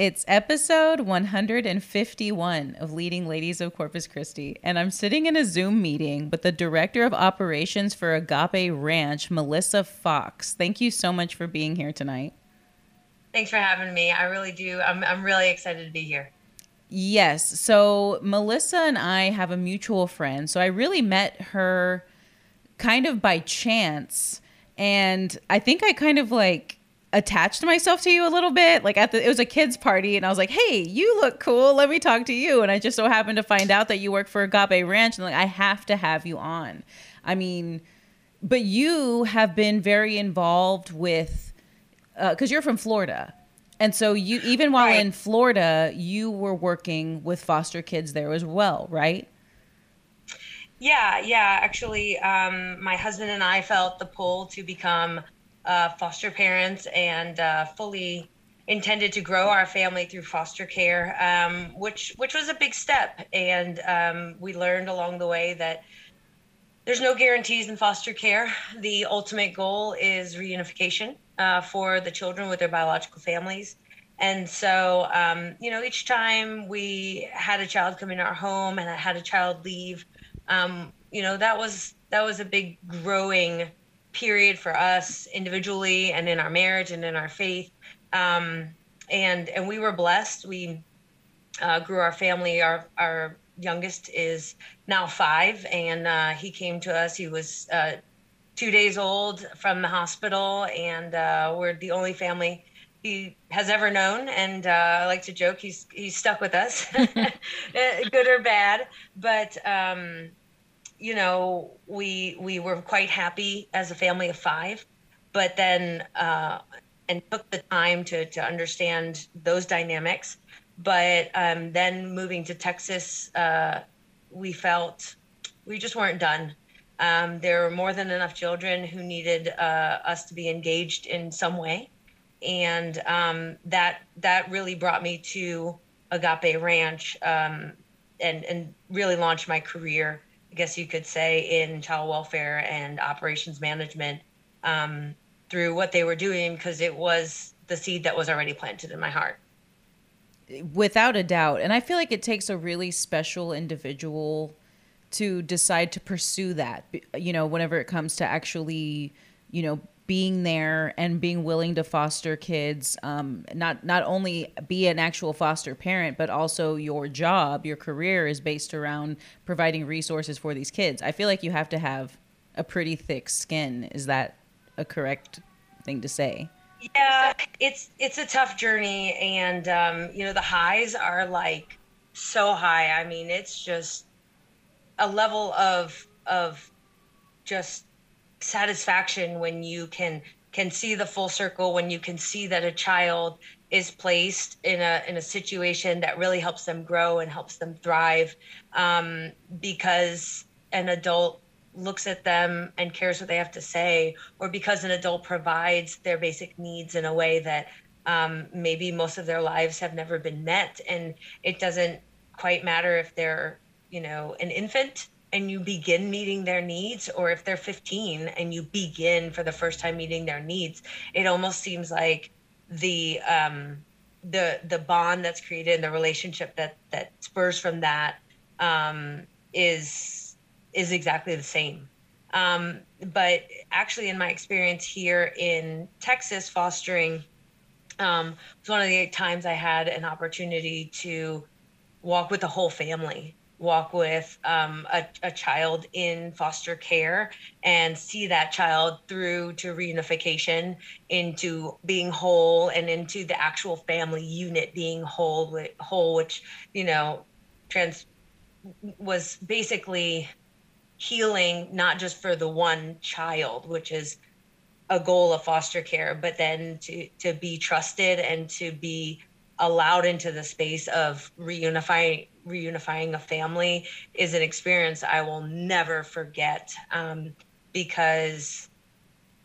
It's episode 151 of Leading Ladies of Corpus Christi, and I'm sitting in a Zoom meeting with the Director of Operations for Agape Ranch, Melissa Fox. Thank you so much for being here tonight. Thanks for having me. I really do. I'm, I'm really excited to be here. Yes. So, Melissa and I have a mutual friend. So, I really met her kind of by chance. And I think I kind of like attached myself to you a little bit. Like at the it was a kids party and I was like, "Hey, you look cool. Let me talk to you." And I just so happened to find out that you work for Agape Ranch and like I have to have you on. I mean, but you have been very involved with uh, cuz you're from Florida. And so you even while right. in Florida, you were working with foster kids there as well, right? Yeah, yeah. Actually, um, my husband and I felt the pull to become uh, foster parents and uh, fully intended to grow our family through foster care, um, which which was a big step. And um, we learned along the way that there's no guarantees in foster care. The ultimate goal is reunification uh, for the children with their biological families. And so, um, you know, each time we had a child come in our home and I had a child leave, um, you know, that was that was a big growing period for us individually and in our marriage and in our faith. Um, and and we were blessed. We uh, grew our family. Our our youngest is now five, and uh, he came to us. He was uh, two days old from the hospital, and uh, we're the only family he has ever known. And uh, I like to joke he's he's stuck with us, good or bad. But um, you know, we we were quite happy as a family of five, but then uh, and took the time to to understand those dynamics. But um, then moving to Texas, uh, we felt we just weren't done. Um, there were more than enough children who needed uh, us to be engaged in some way, and um, that that really brought me to Agape Ranch um, and and really launched my career I guess you could say, in child welfare and operations management um, through what they were doing because it was the seed that was already planted in my heart. Without a doubt. And I feel like it takes a really special individual to decide to pursue that, you know, whenever it comes to actually, you know, being there and being willing to foster kids um, not not only be an actual foster parent but also your job your career is based around providing resources for these kids. I feel like you have to have a pretty thick skin. Is that a correct thing to say? Yeah it's it's a tough journey. And um, you know the highs are like so high. I mean it's just a level of of just satisfaction when you can can see the full circle when you can see that a child is placed in a in a situation that really helps them grow and helps them thrive um, because an adult looks at them and cares what they have to say or because an adult provides their basic needs in a way that um, maybe most of their lives have never been met. And it doesn't quite matter if they're you know an infant and you begin meeting their needs or if they're 15 and you begin for the first time meeting their needs it almost seems like the um the the bond that's created and the relationship that that spurs from that um is is exactly the same. Um but actually in my experience here in texas fostering um was one of the times i had an opportunity to walk with the whole family walk with um, a, a, child in foster care and see that child through to reunification into being whole and into the actual family unit being whole whole which you know trans was basically healing not just for the one child which is a goal of foster care but then to to be trusted and to be allowed into the space of reunifying reunifying a family is an experience I will never forget um, because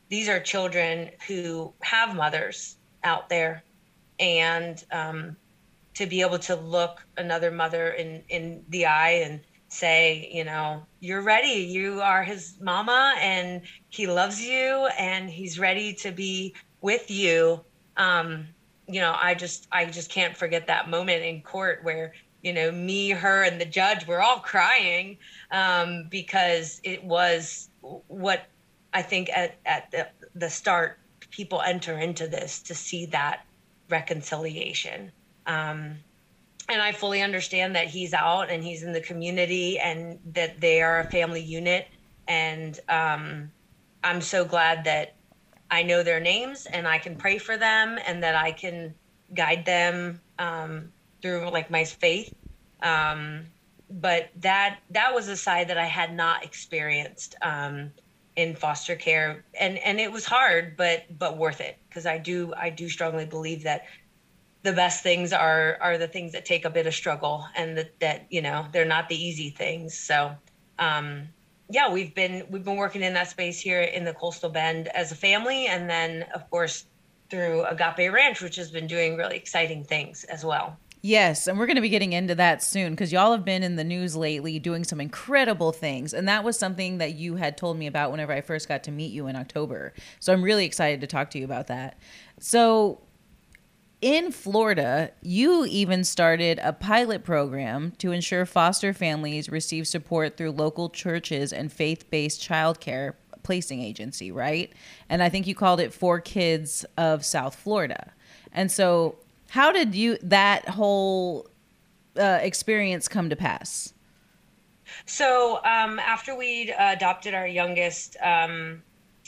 these are children who have mothers out there and um, to be able to look another mother in in the eye and say you know you're ready. You are his mama and he loves you and he's ready to be with you um, you know, I just I just can't forget that moment in court where you know me, her, and the judge were all crying um, because it was what I think at at the, the start people enter into this to see that reconciliation. Um, and I fully understand that he's out and he's in the community and that they are a family unit. And um, I'm so glad that I know their names and I can pray for them and that I can guide them um, through like my faith. Um, but that that was a side that I had not experienced um, in foster care, and and it was hard, but but worth it because I do I do strongly believe that the best things are are the things that take a bit of struggle and that that you know they're not the easy things so um yeah we've been we've been working in that space here in the coastal bend as a family and then of course through agape ranch which has been doing really exciting things as well Yes, and we're going to be getting into that soon because y'all have been in the news lately doing some incredible things. And that was something that you had told me about whenever I first got to meet you in October. So I'm really excited to talk to you about that. So, in Florida, you even started a pilot program to ensure foster families receive support through local churches and faith based childcare placing agency, right? And I think you called it 4Kids of South Florida. And so, how did you that whole uh, experience come to pass? So, um, after we adopted our youngest, um,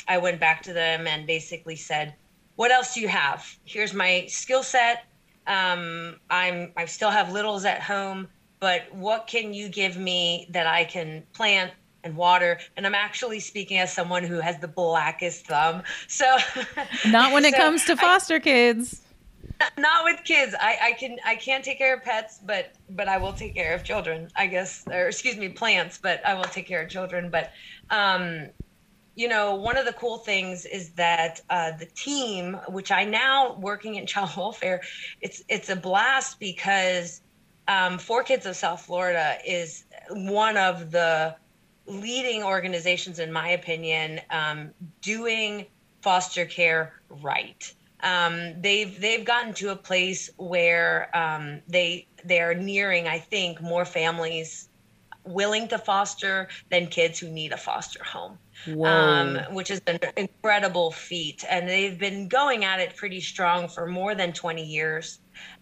I went back to them and basically said, what else do you have? Here's my skill set. Um, I'm I still have littles at home, but what can you give me that I can plant and water? And I'm actually speaking as someone who has the blackest thumb. So not when it comes to foster I, kids. Not with kids. I, I can I can't take care of pets, but but I will take care of children. I guess, or excuse me, plants. But I will take care of children. But um, you know, one of the cool things is that uh, the team, which I now working in child welfare, it's it's a blast because um, 4Kids of South Florida is one of the leading organizations, in my opinion, um, doing foster care right. Um, they've they've gotten to a place where um, they they are nearing, I think, more families willing to foster than kids who need a foster home um, which is an incredible feat. And they've been going at it pretty strong for more than 20 years.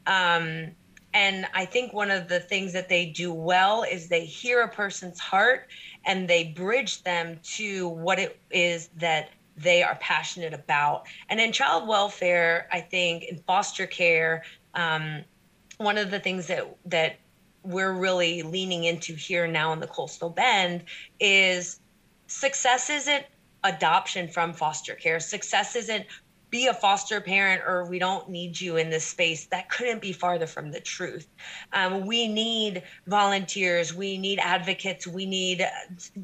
Um, and I think one of the things that they do well is they hear a person's heart and they bridge them to what it is that they are passionate about. And in child welfare, I think in foster care, um, one of the things that that we're really leaning into here now in the coastal bend is success isn't adoption from foster care. Success isn't be a foster parent or we don't need you in this space. That couldn't be farther from the truth. Um, we need volunteers, we need advocates, we need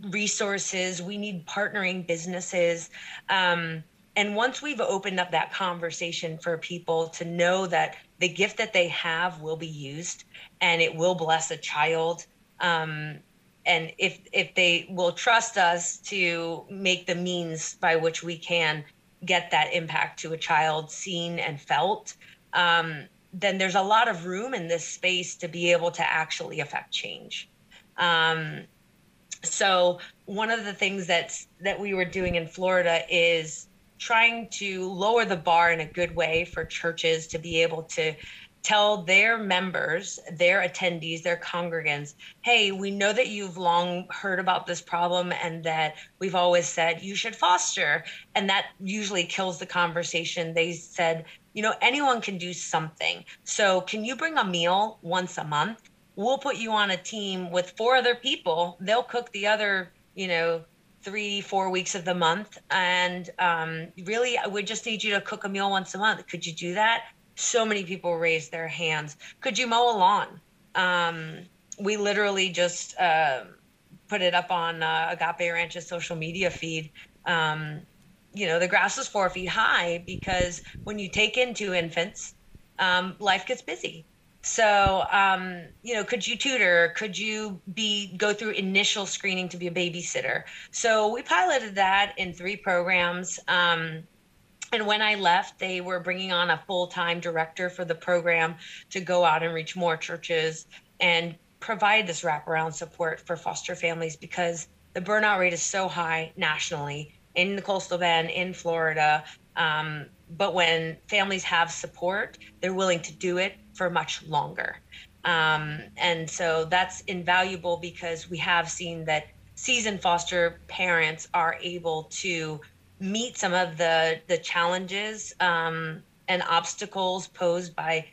resources, we need partnering businesses. Um, and once we've opened up that conversation for people to know that the gift that they have will be used and it will bless a child. Um, and if if they will trust us to make the means by which we can get that impact to a child seen and felt um, then there's a lot of room in this space to be able to actually affect change. Um, so one of the things that's that we were doing in florida is trying to lower the bar in a good way for churches to be able to tell their members, their attendees, their congregants, hey, we know that you've long heard about this problem and that we've always said you should foster. And that usually kills the conversation. They said, you know, anyone can do something. So can you bring a meal once a month? We'll put you on a team with four other people. They'll cook the other, you know, three, four weeks of the month. And um, really, we just need you to cook a meal once a month. Could you do that? so many people raised their hands. Could you mow a lawn? Um, we literally just uh, put it up on uh, Agape Ranch's social media feed. Um, you know, the grass is four feet high because when you take in two infants, um, life gets busy. So, um, you know, could you tutor? Could you be go through initial screening to be a babysitter? So we piloted that in three programs. Um, and when I left, they were bringing on a full time director for the program to go out and reach more churches and provide this wraparound support for foster families because the burnout rate is so high nationally in the coastal bend, in Florida. Um, but when families have support, they're willing to do it for much longer. Um, and so that's invaluable because we have seen that seasoned foster parents are able to meet some of the the challenges um, and obstacles posed by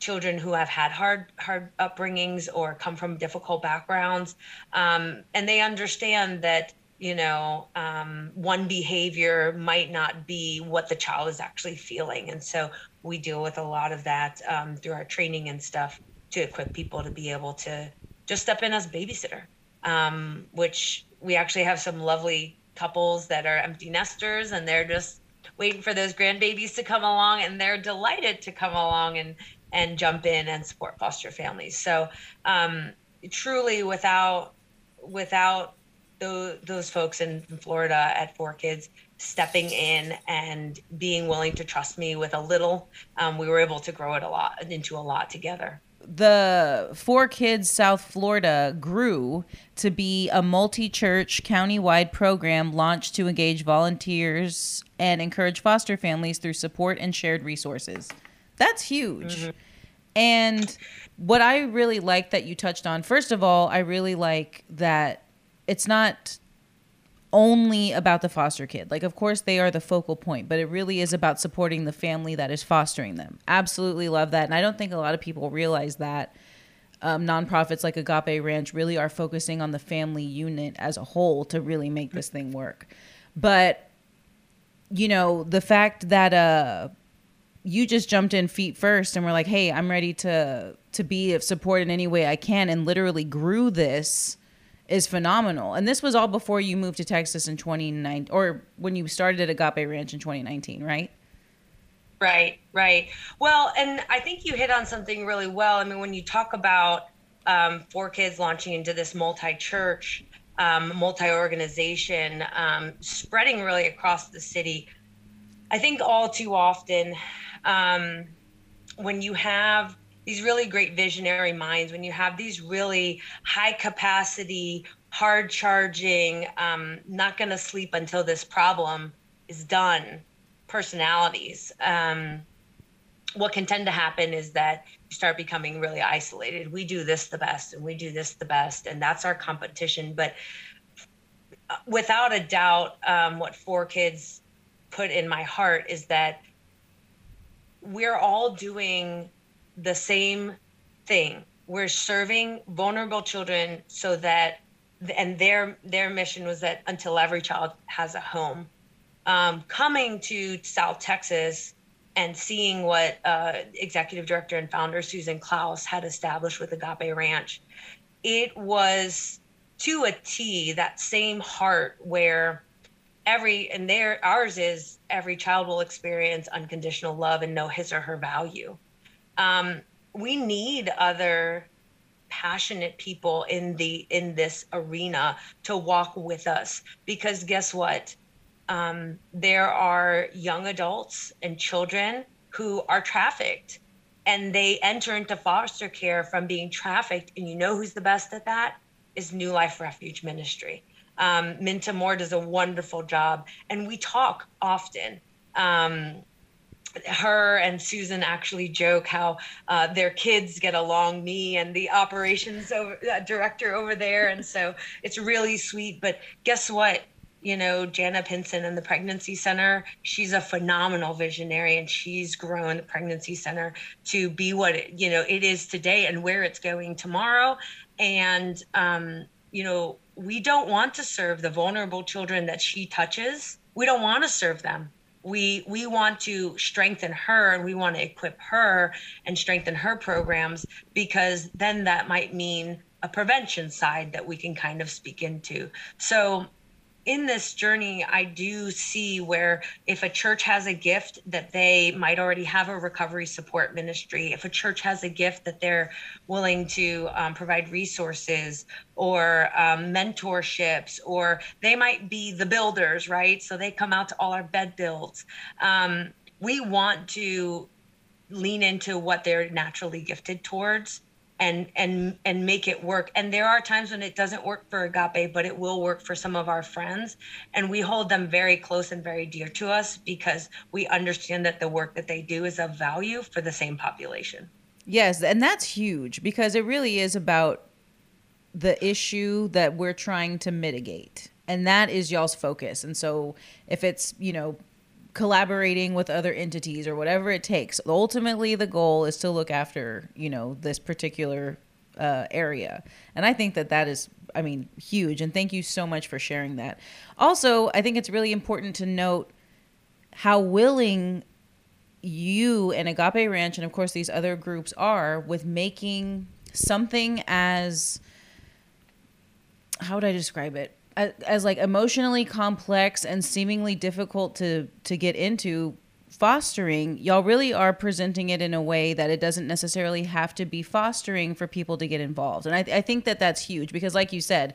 children who have had hard hard upbringings or come from difficult backgrounds um, and they understand that you know um, one behavior might not be what the child is actually feeling. And so we deal with a lot of that um, through our training and stuff to equip people to be able to just step in as babysitter um, which we actually have some lovely couples that are empty nesters and they're just waiting for those grandbabies to come along and they're delighted to come along and and jump in and support foster families. So um, truly without without those, those folks in florida at 4Kids stepping in and being willing to trust me with a little um, we were able to grow it a lot into a lot together the 4Kids South Florida grew to be a multi church, county-wide program launched to engage volunteers and encourage foster families through support and shared resources. That's huge. Mm-hmm. And what I really like that you touched on, first of all, I really like that it's not only about the foster kid. Like, of course, they are the focal point, but it really is about supporting the family that is fostering them. Absolutely love that. And I don't think a lot of people realize that. Um, nonprofits like Agape Ranch really are focusing on the family unit as a whole to really make this thing work. But, you know, the fact that uh, you just jumped in feet first and were like, hey, I'm ready to to be of support in any way I can and literally grew this is phenomenal. And this was all before you moved to Texas in 2019 or when you started at Agape Ranch in 2019, right? Right, right. Well, and I think you hit on something really well. I mean, when you talk about um, 4Kids launching into this multi church, um, multi organization, um, spreading really across the city, I think all too often um, when you have these really great visionary minds, when you have these really high capacity, hard charging, um, not going to sleep until this problem is done personalities, um, what can tend to happen is that you start becoming really isolated. We do this the best and we do this the best, and that's our competition. But uh, without a doubt, um, what 4Kids put in my heart is that we're all doing the same thing. We're serving vulnerable children so that, and their their mission was that until every child has a home. Um, coming to South Texas and seeing what uh, executive director and founder Susan Klaus had established with Agape Ranch, it was to a T that same heart where every and there ours is every child will experience unconditional love and know his or her value um, we need other passionate people in the in this arena to walk with us because guess what? Um, there are young adults and children who are trafficked and they enter into foster care from being trafficked. And you know who's the best at that? Is new life refuge ministry. Um, minta moore does a wonderful job and we talk often. Um, her and Susan actually joke how uh, their kids get along, me and the operations over, uh, director over there. And so it's really sweet. But guess what? You know, Jana Pinson and the Pregnancy Center, she's a phenomenal visionary and she's grown the Pregnancy Center to be what, it, you know, it is today and where it's going tomorrow. And, um, you know, we don't want to serve the vulnerable children that she touches. We don't want to serve them we we want to strengthen her and we want to equip her and strengthen her programs because then that might mean a prevention side that we can kind of speak into. So in this journey, I do see where if a church has a gift that they might already have a recovery support ministry, if a church has a gift that they're willing to um, provide resources or um, mentorships, or they might be the builders, right? So they come out to all our bed builds. Um, we want to lean into what they're naturally gifted towards and and and make it work. And there are times when it doesn't work for agape but it will work for some of our friends. And we hold them very close and very dear to us because we understand that the work that they do is of value for the same population. Yes and that's huge because it really is about the issue that we're trying to mitigate. And that is y'all's focus. And so if it's you know collaborating with other entities or whatever it takes. Ultimately, the goal is to look after, you know, this particular uh, area. And I think that that is, I mean, huge. And thank you so much for sharing that. Also, I think it's really important to note how willing you and Agape Ranch, and of course these other groups are with making something as, how would I describe it? As, as like emotionally complex and seemingly difficult to to get into fostering, y'all really are presenting it in a way that it doesn't necessarily have to be fostering for people to get involved. And I, I think that that's huge because, like you said,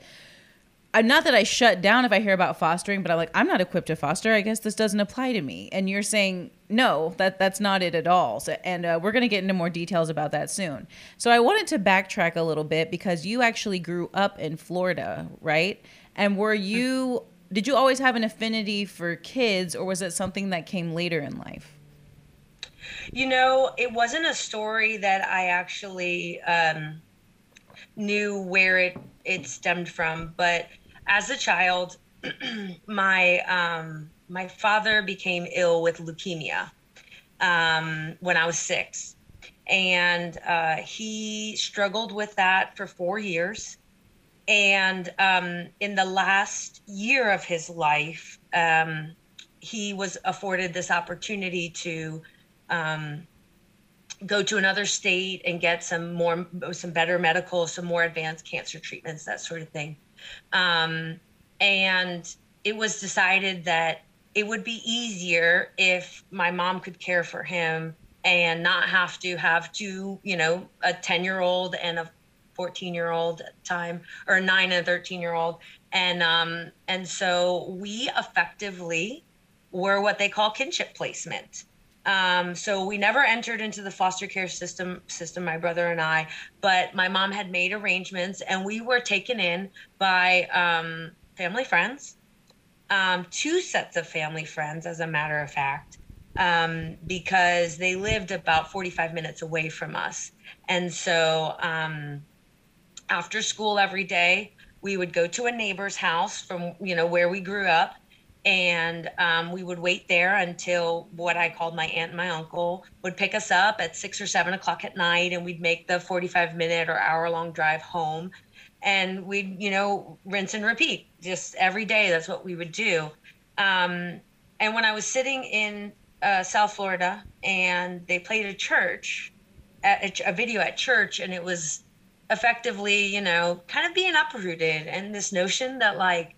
I'm not that I shut down if I hear about fostering, but I'm like, I'm not equipped to foster. I guess this doesn't apply to me. And you're saying, no, that that's not it at all. So, and uh, we're going to get into more details about that soon. So I wanted to backtrack a little bit because you actually grew up in Florida, right? And were you did you always have an affinity for kids or was it something that came later in life? You know, it wasn't a story that I actually um, knew where it it stemmed from, but as a child, my um, my father became ill with leukemia um, when I was six, and uh, he struggled with that for four years and um, in the last year of his life, um, he was afforded this opportunity to um, go to another state and get some more, some better medical, some more advanced cancer treatments, that sort of thing. Um, and it was decided that it would be easier if my mom could care for him and not have to have two, you know, a 10 year old and a 14 year old time or 9 and 13 year old and um and so we effectively were what they call kinship placement. Um, so we never entered into the foster care system system my brother and i but my mom had made arrangements and we were taken in by um, family friends um, two sets of family friends as a matter of fact um, because they lived about 45 minutes away from us. And so um, after school every day. We would go to a neighbor's house from you know where we grew up, and um, we would wait there until what I called my aunt and my uncle would pick us up at six or seven o'clock at night, and we'd make the forty-five minute or hour-long drive home, and we'd you know rinse and repeat just every day. That's what we would do. Um, and when I was sitting in uh, South Florida, and they played a church, at a, a video at church, and it was effectively, you know, kind of being uprooted and this notion that like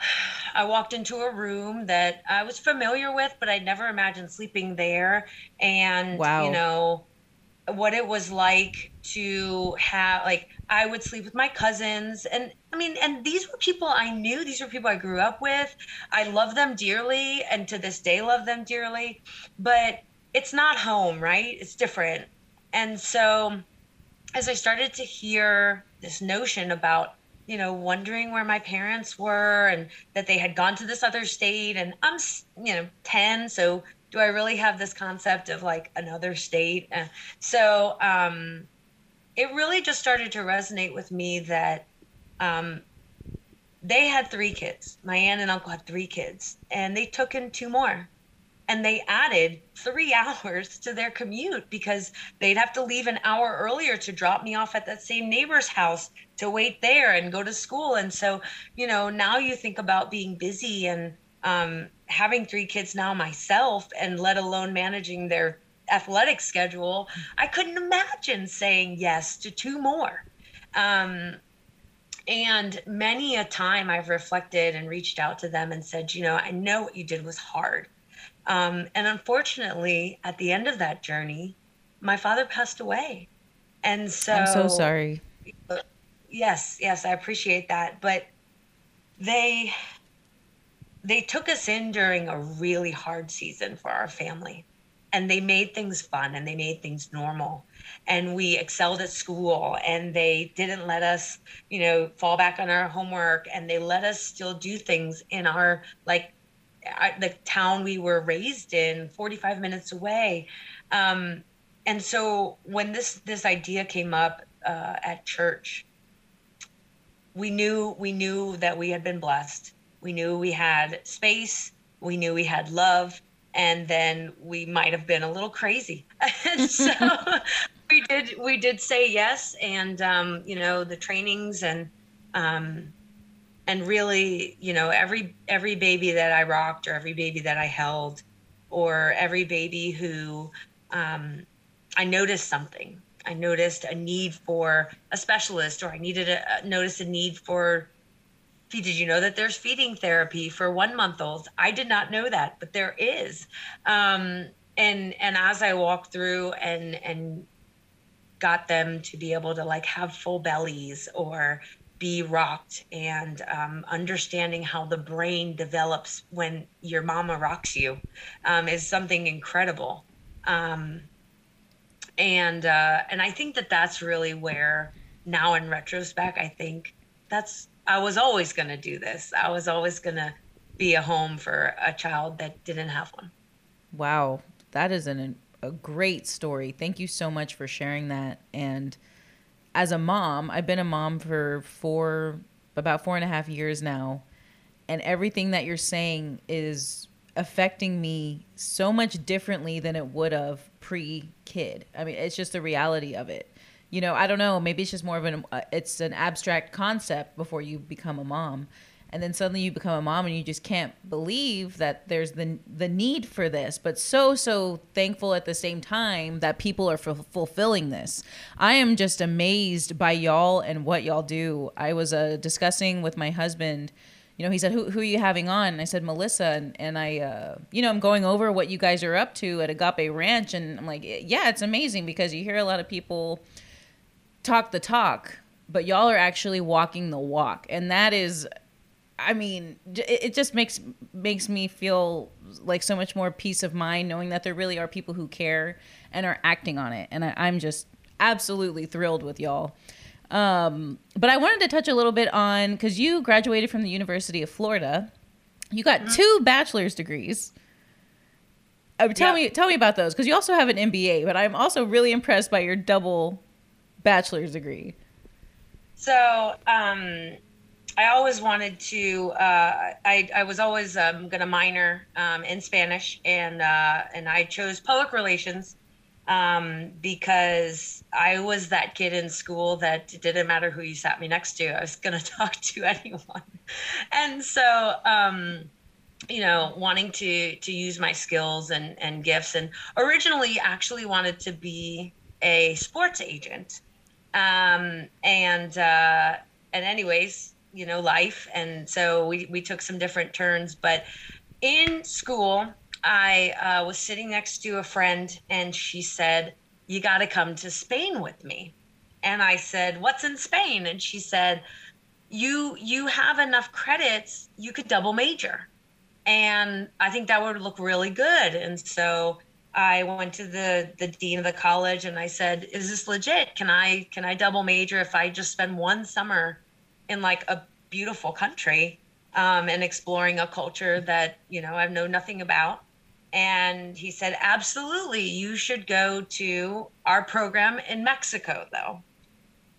I walked into a room that I was familiar with, but I'd never imagined sleeping there. And, wow. you know, what it was like to have, like, I would sleep with my cousins. And I mean, and these were people I knew, these were people I grew up with. I love them dearly and to this day love them dearly. But it's not home, right? It's different. And so, as I started to hear this notion about, you know, wondering where my parents were and that they had gone to this other state, and I'm, you know, 10, so do I really have this concept of like another state? Uh, so um, it really just started to resonate with me that um, they had three kids. My aunt and uncle had three kids, and they took in two more and they added three hours to their commute because they'd have to leave an hour earlier to drop me off at that same neighbor's house to wait there and go to school and so you know now you think about being busy and um, having three kids now myself and let alone managing their athletic schedule i couldn't imagine saying yes to two more um, and many a time I've reflected and reached out to them and said, you know, I know what you did was hard. Um, and unfortunately, at the end of that journey, my father passed away. And so I'm so sorry. Yes, yes, I appreciate that. But they they took us in during a really hard season for our family. And they made things fun and they made things normal. And we excelled at school and they didn't let us, you know, fall back on our homework and they let us still do things in our like the town we were raised in 45 minutes away. Um, and so when this this idea came up uh, at church we knew we knew that we had been blessed. We knew we had space. We knew we had love. And then we might have been a little crazy. And so we did we did say yes. And um, you know the trainings and um, and really you know every every baby that i rocked or every baby that i held or every baby who um, i noticed something. I noticed a need for a specialist or i needed a notice a need for did you know that there's feeding therapy for one month olds i did not know that but there is. Um, and and as i walked through and and got them to be able to like have full bellies or be rocked and um, understanding how the brain develops when your mama rocks you um, is something incredible. Um, and uh, and i think that that's really where now in retrospect i think that's i was always going to do this. I was always going to be a home for a child that didn't have one. Wow. That is an, a great story. Thank you so much for sharing that. And as a mom, I've been a mom for four, about four and a half years now, and everything that you're saying is affecting me so much differently than it would have pre kid. I mean, it's just the reality of it. You know, I don't know. Maybe it's just more of an uh, it's an abstract concept before you become a mom and then suddenly you become a mom and you just can't believe that there's the the need for this but so so thankful at the same time that people are f- fulfilling this. I am just amazed by y'all and what y'all do. I was uh, discussing with my husband you know he said who, who are you having on? And i said melissa. And, and i uh, you know i'm going over what you guys are up to at agape ranch. And i'm like yeah it's amazing because you hear a lot of people talk the talk but y'all are actually walking the walk. And that is I mean, it just makes makes me feel like so much more peace of mind knowing that there really are people who care and are acting on it, and I, am just absolutely thrilled with y'all. Um, but I wanted to touch a little bit on because you graduated from the University of Florida. You got mm-hmm. two bachelor's degrees. Uh, tell me, tell me about those because you also have an MBA. But I'm also really impressed by your double bachelor's degree. So, um, I always wanted to. Uh, I I was always um, going to minor um, in Spanish, and uh, and I chose public relations um, because I was that kid in school that didn't matter who you sat me next to. I was going to talk to anyone, and so um, you know, wanting to to use my skills and and gifts, and originally actually wanted to be a sports agent, um, and uh, and anyways you know life. And so we, we took some different turns but in school i uh, was sitting next to a friend and she said you got to come to spain with me. And i said what's in spain? And she said you you have enough credits you could double major. And i think that would look really good. And so i went to the the dean of the college and i said is this legit? Can i can i double major if i just spend one summer in like a beautiful country um, and exploring a culture that you know I know nothing about. And he said, absolutely, you should go to our program in Mexico, though.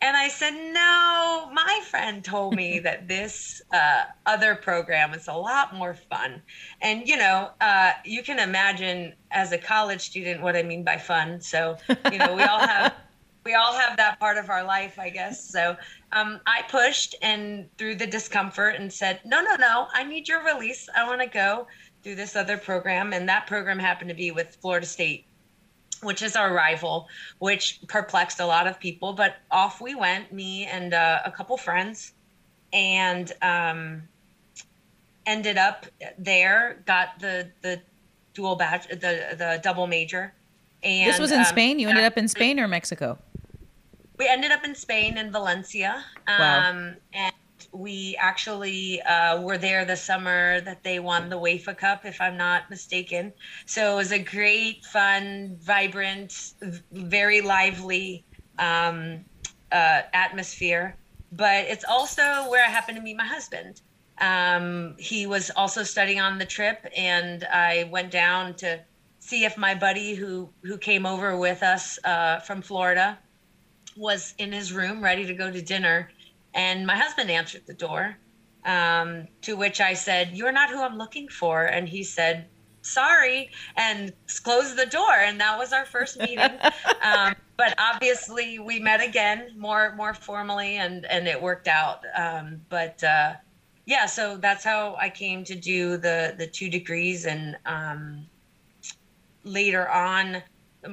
And I said, no, my friend told me that this uh, other program is a lot more fun. And, you know, uh, you can imagine as a college student what I mean by fun. So, you know, we all have. we all have that part of our life, I guess. So um, I pushed and through the discomfort and said, no, no, no, I need your release. I want to go through this other program. And that program happened to be with Florida State, which is our rival, which perplexed a lot of people. But off we went, me and uh, a couple friends. and um, ended up there. Got the the dual batch, the the double major. And this was in um, Spain. You ended up in Spain or Mexico? We ended up in Spain in Valencia. Wow. Um, and we actually uh, were there the summer that they won the UEFA Cup, if I'm not mistaken. So it was a great, fun, vibrant, very lively um, uh, atmosphere. But it's also where I happened to meet my husband. Um, he was also studying on the trip, and I went down to see if my buddy who who came over with us uh, from Florida was in his room ready to go to dinner and my husband answered the door, um, to which I said, You're not who I'm looking for. And he said, Sorry, and closed the door. And that was our first meeting. um, but obviously, we met again more more formally, and and it worked out. Um, but uh, yeah, so that's how I came to do the the two degrees, and um, later on.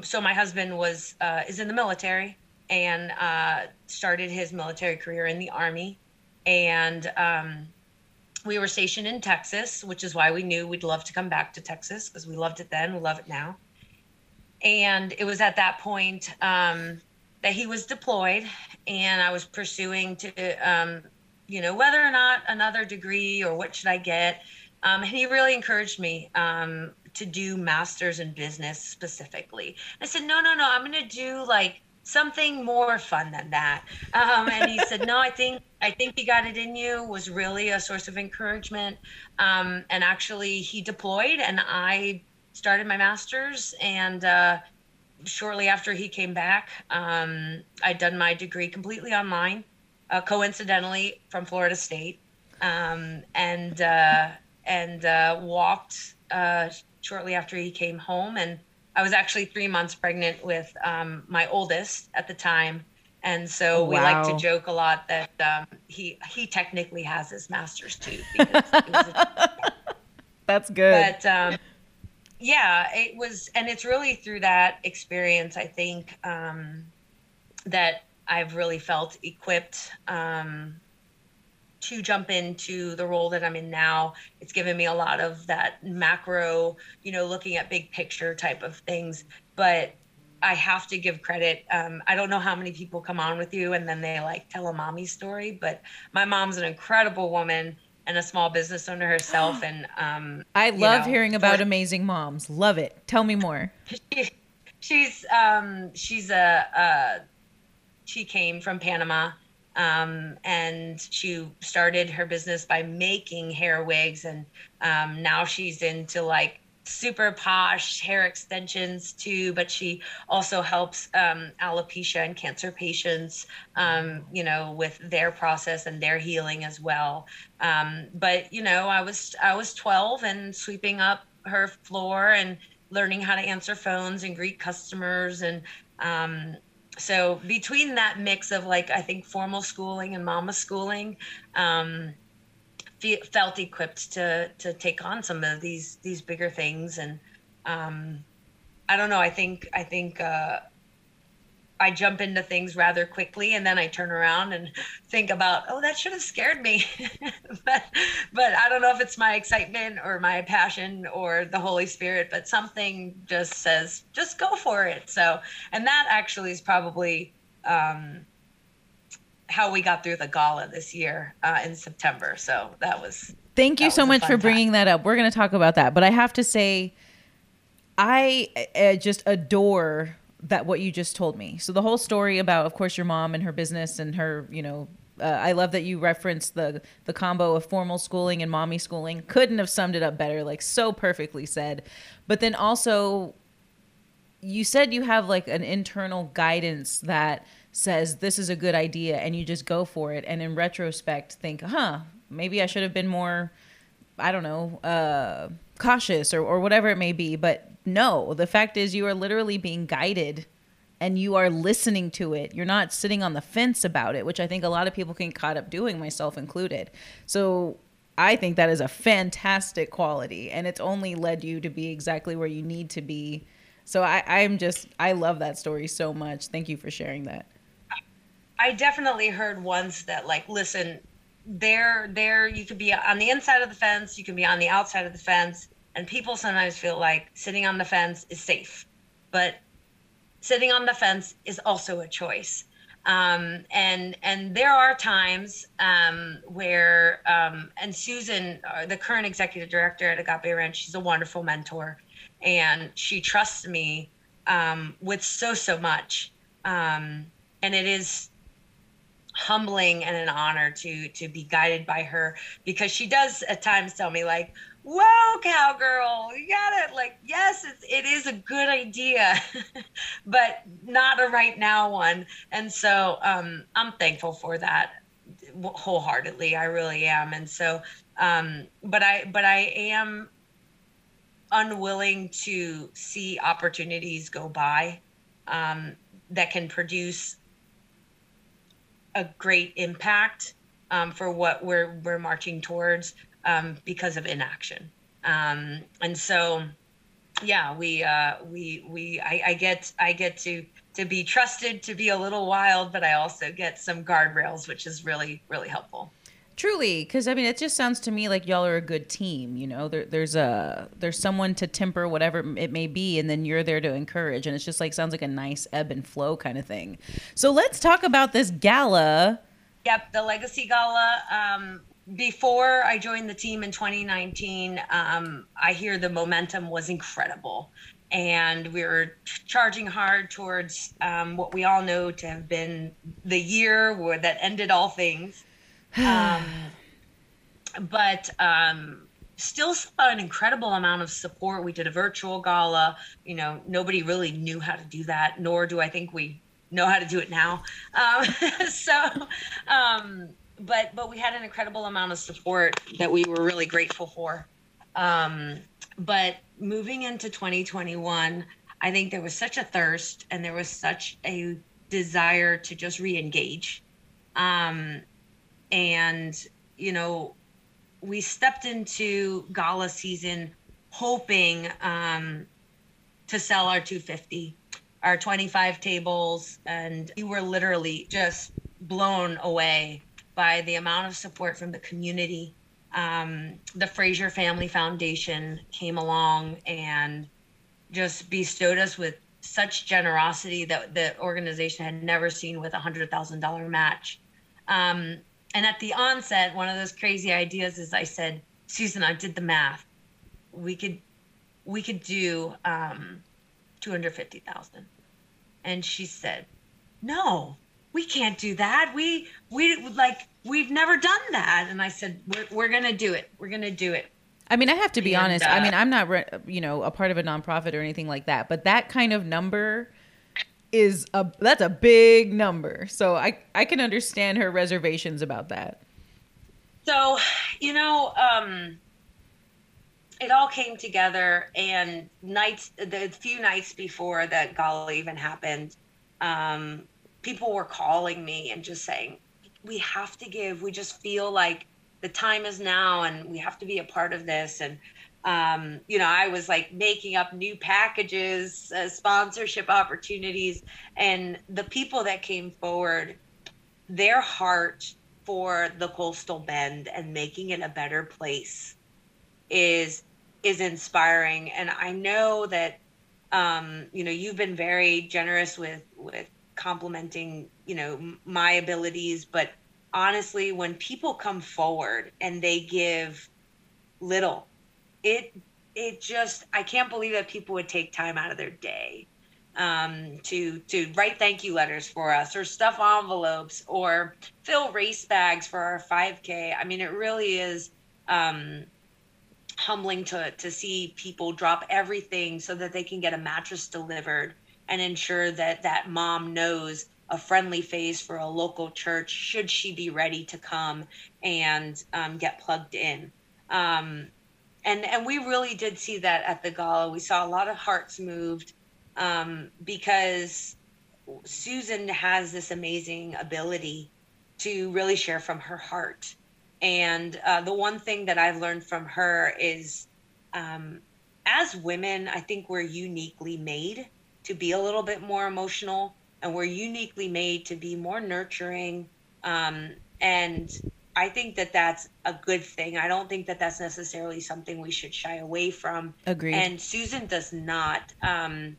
So my husband was uh, is in the military, and uh, started his military career in the Army. And um, we were stationed in Texas, which is why we knew we'd love to come back to Texas because we loved it then, we love it now. And it was at that point um, that he was deployed, and I was pursuing to, um, you know, whether or not another degree or what should I get. Um, and he really encouraged me um, to do masters in business specifically. I said, no, no, no, I'm going to do like something more fun than that. Um, and he said, no, I think, I think you got it in you was really a source of encouragement. Um, and actually he deployed and I started my master's and, uh, shortly after he came back, um, I'd done my degree completely online, uh, coincidentally from Florida State, um, and uh, and uh, walked uh, shortly after he came home and I was actually three months pregnant with um, my oldest at the time. And so we like to joke a lot that um, he he technically has his master's too. A- That's good. But um, yeah, it was, and it's really through that experience, I think, um, that I've really felt equipped um, to jump into the role that I'm in now, it's given me a lot of that macro, you know, looking at big picture type of things. But I have to give credit. Um, I don't know how many people come on with you and then they like tell a mommy story, but my mom's an incredible woman and a small business owner herself. And um, I love know, hearing about for, amazing moms. Love it. Tell me more. She, she's um, she's a, a she came from Panama um, and she started her business by making hair wigs and um, now she's into like super posh hair extensions too but she also helps um, alopecia and cancer patients um, you know with their process and their healing as well. Um, but you know i was i was 12 and sweeping up her floor and learning how to answer phones and greet customers and um, so between that mix of like i think formal schooling and mama schooling um, felt equipped to to take on some of these these bigger things. And um, i don't know i think i think uh, I jump into things rather quickly and then I turn around and think about, oh, that should have scared me. but but I don't know if it's my excitement or my passion or the Holy Spirit, but something just says, just go for it. So and that actually is probably um, how we got through the gala this year uh, in September. So that was Thank you so much for bringing that up. We're going to talk about that, but I have to say I uh, just adore that what you just told me. So the whole story about, of course, your mom and her business and her, you know, uh, I love that you referenced the the combo of formal schooling and mommy schooling. Couldn't have summed it up better. Like so perfectly said. But then also, you said you have like an internal guidance that says this is a good idea, and you just go for it. And in retrospect, think, huh, maybe I should have been more, I don't know, uh, cautious or or whatever it may be. But no, the fact is, you are literally being guided and you are listening to it. You're not sitting on the fence about it, which I think a lot of people can get caught up doing, myself included. So I think that is a fantastic quality, and it's only led you to be exactly where you need to be. So I, I'm just, I love that story so much. Thank you for sharing that. I definitely heard once that, like, listen, there there you could be on the inside of the fence you can be on the outside of the fence and people sometimes feel like sitting on the fence is safe but sitting on the fence is also a choice. Um, and and there are times um, where um, and Susan, uh, the current executive director at Agape Ranch, she's a wonderful mentor, and she trusts me um, with so so much, um, and it is humbling and an honor to to be guided by her because she does at times tell me like whoa cowgirl you got it like yes it's, it is a good idea but not a right now one. And so um, i'm thankful for that wholeheartedly i really am. And so um, but i but i am unwilling to see opportunities go by um, that can produce a great impact um, for what we're we're marching towards um, because of inaction. Um, and so, yeah, we uh, we we I, I get I get to to be trusted to be a little wild, but I also get some guardrails, which is really really helpful. Truly, because I mean, it just sounds to me like y'all are a good team. You know, there, there's a there's someone to temper whatever it may be, and then you're there to encourage, and it's just like sounds like a nice ebb and flow kind of thing. So let's talk about this gala. Yep, the Legacy Gala. Um, before I joined the team in 2019, um, I hear the momentum was incredible, and we were charging hard towards um, what we all know to have been the year where that ended all things um, but um, still saw an incredible amount of support. We did a virtual gala. You know, nobody really knew how to do that, nor do I think we know how to do it now. Um, so, um, but but we had an incredible amount of support that we were really grateful for. Um, but moving into 2021, I think there was such a thirst and there was such a desire to just re-engage. Um, and you know we stepped into gala season hoping um, to sell our 250 our 25 tables and we were literally just blown away by the amount of support from the community um, the fraser family foundation came along and just bestowed us with such generosity that the organization had never seen with a hundred thousand dollar match um, and at the onset, one of those crazy ideas is I said, Susan, I did the math. We could we could do um, 250,000. And she said, "No, we can't do that. We we like we've never done that." And I said, "We're we're going to do it. We're going to do it." I mean, I have to be and, honest. Uh, I mean, I'm not, you know, a part of a nonprofit or anything like that, but that kind of number is a that's a big number. So I I can understand her reservations about that. So, you know, um it all came together and nights the few nights before that gala even happened, um people were calling me and just saying, "We have to give. We just feel like the time is now and we have to be a part of this." And um, you know, I was like making up new packages, uh, sponsorship opportunities, and the people that came forward, their heart for the coastal bend and making it a better place is is inspiring. And I know that um, you know you've been very generous with with complimenting you know my abilities, but honestly, when people come forward and they give little it it just I can't believe that people would take time out of their day um, to to write thank you letters for us or stuff envelopes or fill race bags for our 5K. I mean, it really is um, humbling to to see people drop everything so that they can get a mattress delivered and ensure that that mom knows a friendly face for a local church should she be ready to come and um, get plugged in. Um, and and we really did see that at the gala. We saw a lot of hearts moved um, because Susan has this amazing ability to really share from her heart. And uh, the one thing that I've learned from her is, um, as women, I think we're uniquely made to be a little bit more emotional, and we're uniquely made to be more nurturing. Um, and I think that that's a good thing. I don't think that that's necessarily something we should shy away from. Agreed. And Susan does not, um,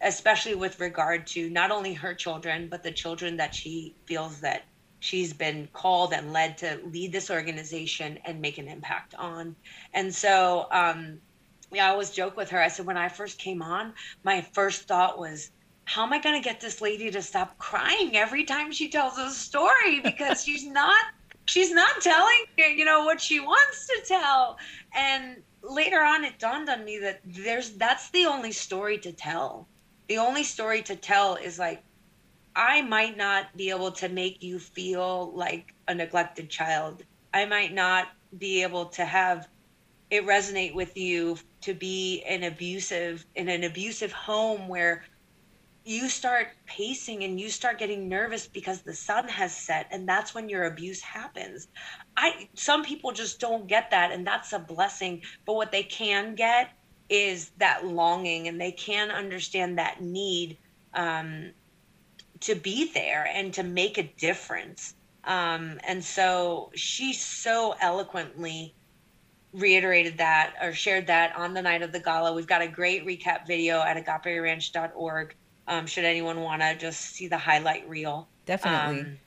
especially with regard to not only her children, but the children that she feels that she's been called and led to lead this organization and make an impact on. And so, um, I always joke with her. I said, when I first came on, my first thought was, how am I going to get this lady to stop crying every time she tells a story? Because she's not she's not telling you know what she wants to tell and later on it dawned on me that there's that's the only story to tell the only story to tell is like i might not be able to make you feel like a neglected child i might not be able to have it resonate with you to be an abusive in an abusive home where you start pacing and you start getting nervous because the sun has set and that's when your abuse happens. I some people just don't get that and that's a blessing but what they can get is that longing and they can understand that need um, to be there and to make a difference. Um, and so she so eloquently reiterated that or shared that on the night of the gala. We've got a great recap video at agaperanch.org um, should anyone want to just see the highlight reel. Definitely. Um,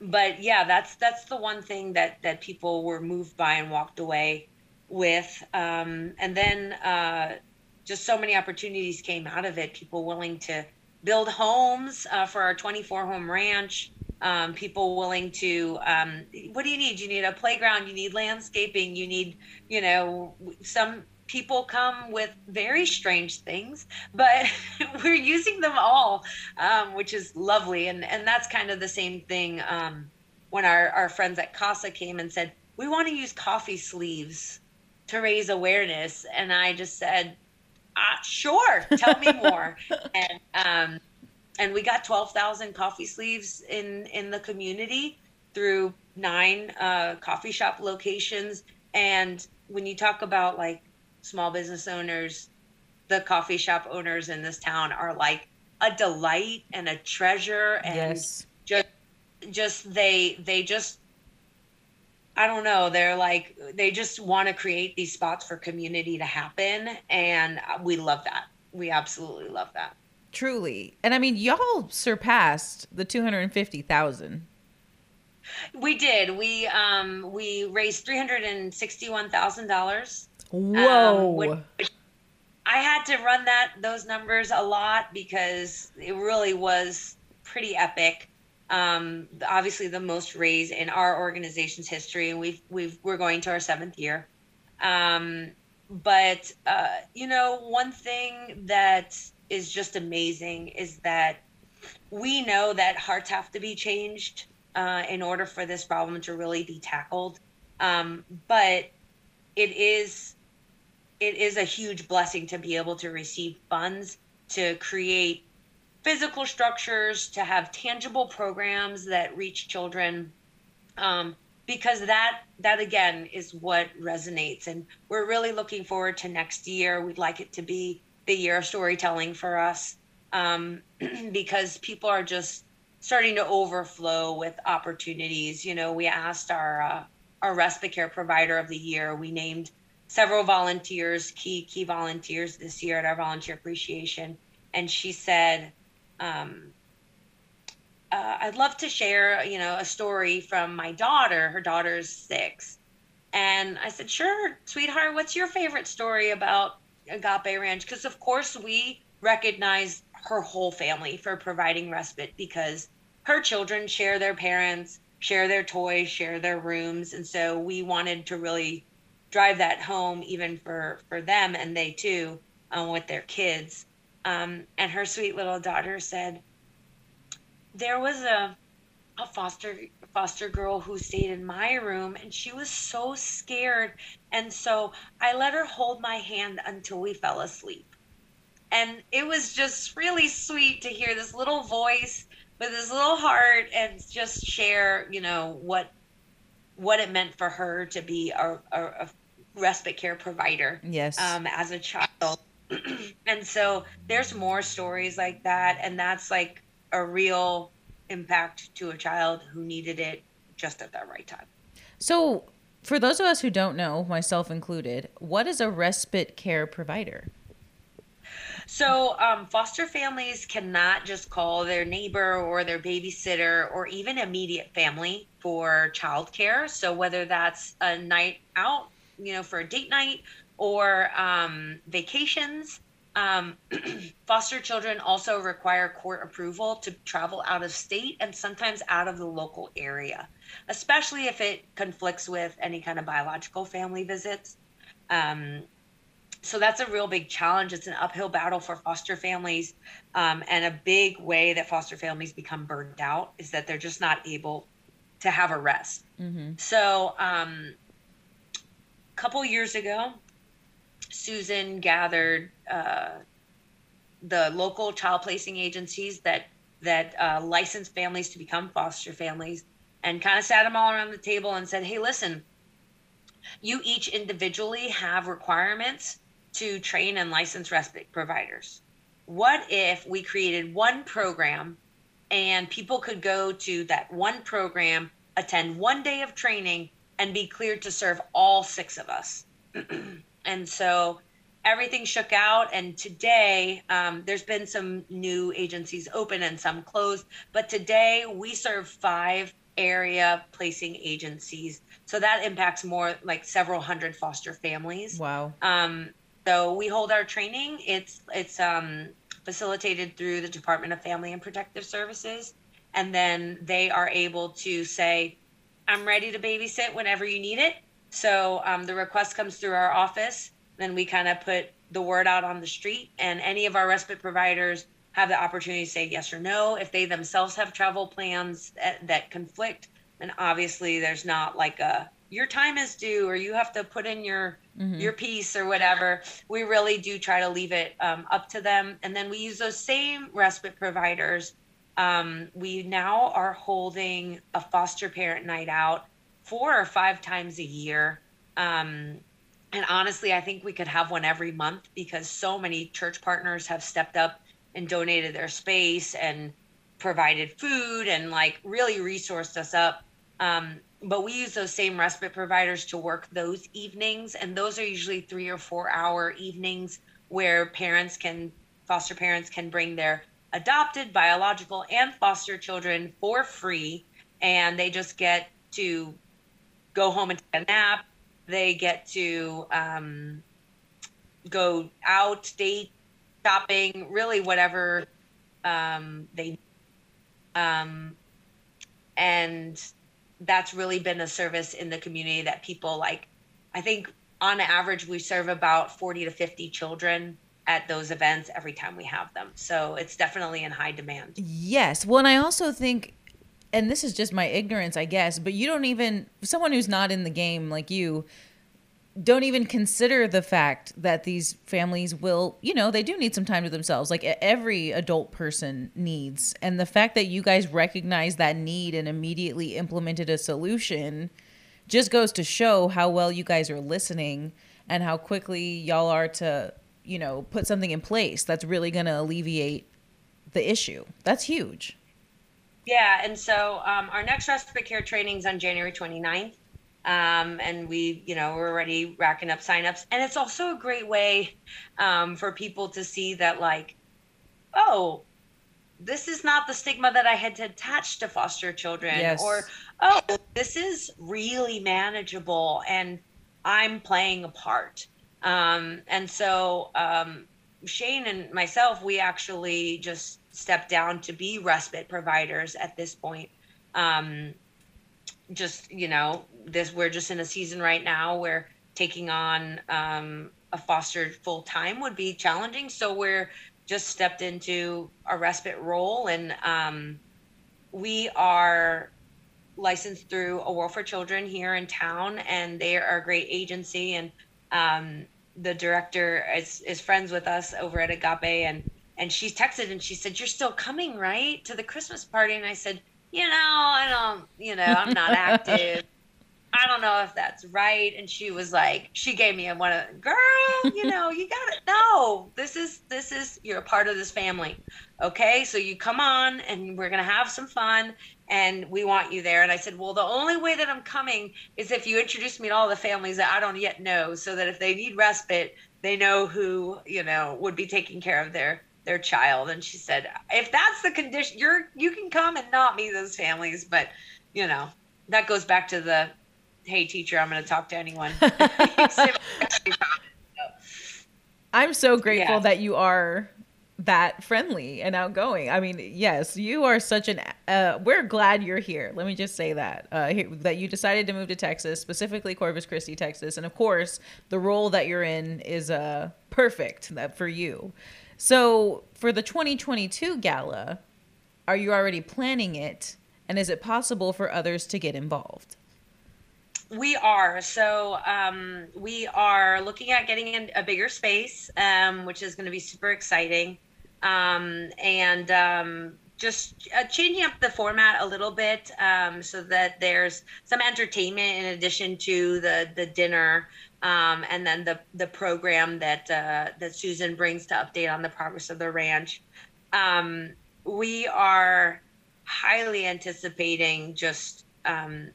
but yeah, that's that's the one thing that that people were moved by and walked away with. Um, and then uh, just so many opportunities came out of it. People willing to build homes uh, for our 24 home ranch. Um, people willing to um, what do you need you need a playground you need landscaping you need you know some people come with very strange things, but we're using them all, um, which is lovely. And, and that's kind of the same thing um, when our, our friends at CASA came and said, we want to use coffee sleeves to raise awareness. And I just said, ah, sure, tell me more. and, um, and we got 12,000 coffee sleeves in, in the community through nine uh, coffee shop locations. And when you talk about like small business owners, the coffee shop owners in this town are like a delight and a treasure and yes. just just they they just I don't know. They're like they just want to create these spots for community to happen, and we love that. We absolutely love that. Truly, and I mean, y'all surpassed the two hundred and fifty thousand. We did. We um we raised three hundred and sixty one thousand dollars Whoa. Um, which, which I had to run that those numbers a lot because it really was pretty epic. Um, obviously, the most raised in our organization's history, and we've we've we're going to our seventh year. Um, but uh, you know, one thing that is just amazing is that we know that hearts have to be changed uh, in order for this problem to really be tackled. Um, but it is it is a huge blessing to be able to receive funds to create physical structures, to have tangible programs that reach children. Um, because that that again is what resonates and we're really looking forward to next year we'd like it to be the year of storytelling for us um, because people are just starting to overflow with opportunities you know we asked our uh, our respite care provider of the year we named several volunteers, key key volunteers this year at our volunteer appreciation, and she said, um, uh, "I'd love to share, you know, a story from my daughter. Her daughter's six, and I said, "Sure, sweetheart. What's your favorite story about Agape Ranch?" Because of course we recognize her whole family for providing respite because her children share their parents, share their toys, share their rooms, and so we wanted to really drive that home even for for them and they too um, with their kids um, and her sweet little daughter said there was a a foster foster girl who stayed in my room and she was so scared and so i let her hold my hand until we fell asleep and it was just really sweet to hear this little voice with this little heart and just share you know what what it meant for her to be a, a, a respite care provider. Yes. Um, as a child. and so there's more stories like that. And that's like a real impact to a child who needed it just at that right time. So, for those of us who don't know, myself included, what is a respite care provider? So, um, foster families cannot just call their neighbor or their babysitter or even immediate family for childcare. So, whether that's a night out, you know, for a date night or um, vacations, um, foster children also require court approval to travel out of state and sometimes out of the local area, especially if it conflicts with any kind of biological family visits. Um, so that's a real big challenge. It's an uphill battle for foster families. Um, and a big way that foster families become burned out is that they're just not able to have a rest. Mm-hmm. So, um, a couple years ago, Susan gathered uh, the local child placing agencies that that uh, licensed families to become foster families, and kind of sat them all around the table and said, "Hey, listen, you each individually have requirements to train and license respite providers. What if we created one program and people could go to that one program, attend one day of training, and be cleared to serve all six of us? and so everything shook out. And today, um, there's been some new agencies open and some closed, but today we serve five area placing agencies. So that impacts more like several hundred foster families. Wow. Um, so we hold our training. It's it's um, facilitated through the Department of Family and Protective Services, and then they are able to say, "I'm ready to babysit whenever you need it." So um, the request comes through our office. Then we kind of put the word out on the street, and any of our respite providers have the opportunity to say yes or no. If they themselves have travel plans that, that conflict, and obviously there's not like a your time is due or you have to put in your mm-hmm. your piece or whatever we really do try to leave it um, up to them and then we use those same respite providers um, we now are holding a foster parent night out four or five times a year um, and honestly i think we could have one every month because so many church partners have stepped up and donated their space and provided food and like really resourced us up. Um, but we use those same respite providers to work those evenings. And those are usually three or four hour evenings where parents can foster parents can bring their adopted biological and foster children for free. And they just get to go home and take a nap they get to um, go out date shopping really whatever um, they um, and that's really been a service in the community that people like. I think on average, we serve about 40 to 50 children at those events every time we have them. So it's definitely in high demand. Yes. Well, and I also think, and this is just my ignorance, I guess, but you don't even, someone who's not in the game like you, don't even consider the fact that these families will, you know, they do need some time to themselves, like every adult person needs. And the fact that you guys recognize that need and immediately implemented a solution just goes to show how well you guys are listening and how quickly y'all are to, you know, put something in place that's really going to alleviate the issue. That's huge. Yeah. And so um, our next respite care training is on January 29th. Um, and we, you know, we're already racking up signups. And it's also a great way um, for people to see that, like, oh, this is not the stigma that I had attached to foster children, yes. or oh, this is really manageable, and I'm playing a part. Um, and so um, Shane and myself, we actually just stepped down to be respite providers at this point. Um, just you know this we're just in a season right now where taking on um, a foster full time would be challenging so we're just stepped into a respite role and um, we are licensed through a world for children here in town and they are a great agency and um, the director is, is friends with us over at agape and and she texted and she said you're still coming right to the christmas party and i said you know, I don't, you know, I'm not active. I don't know if that's right. And she was like, she gave me a one of, girl, you know, you got it. No, this is, this is, you're a part of this family. Okay. So you come on and we're going to have some fun and we want you there. And I said, well, the only way that I'm coming is if you introduce me to all the families that I don't yet know so that if they need respite, they know who, you know, would be taking care of their, their child. And she said, if that's the condition, you're, you can come and not meet those families, but you know, that goes back to the hey teacher i'm going to talk to anyone i'm so grateful yeah. that you are that friendly and outgoing i mean yes you are such an uh, we're glad you're here let me just say that uh, that you decided to move to texas specifically corpus christi texas and of course the role that you're in is uh, perfect that for you so for the 2022 gala are you already planning it and is it possible for others to get involved we are. So um, we are looking at getting in a bigger space, um, which is going to be super exciting. Um, and um, just uh, changing up the format a little bit um, so that there's some entertainment in addition to the, the dinner. Um, and then the, the program that uh, that Susan brings to update on the progress of the ranch. we are highly anticipating just um,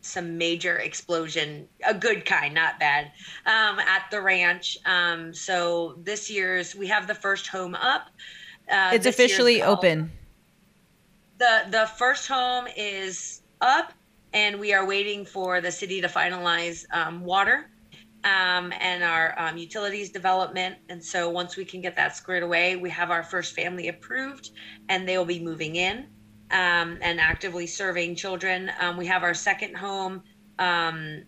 some major explosion, a good kind, not bad, um, at the ranch. Um, so this year's we have the first home up. Uh, it's officially open. The the first home is up, and we are waiting for the city to finalize um, water um, and our um, utilities development. And so once we can get that squared away, we have our first family approved, and they will be moving in um, and actively serving children. Um, we have our second home. Um,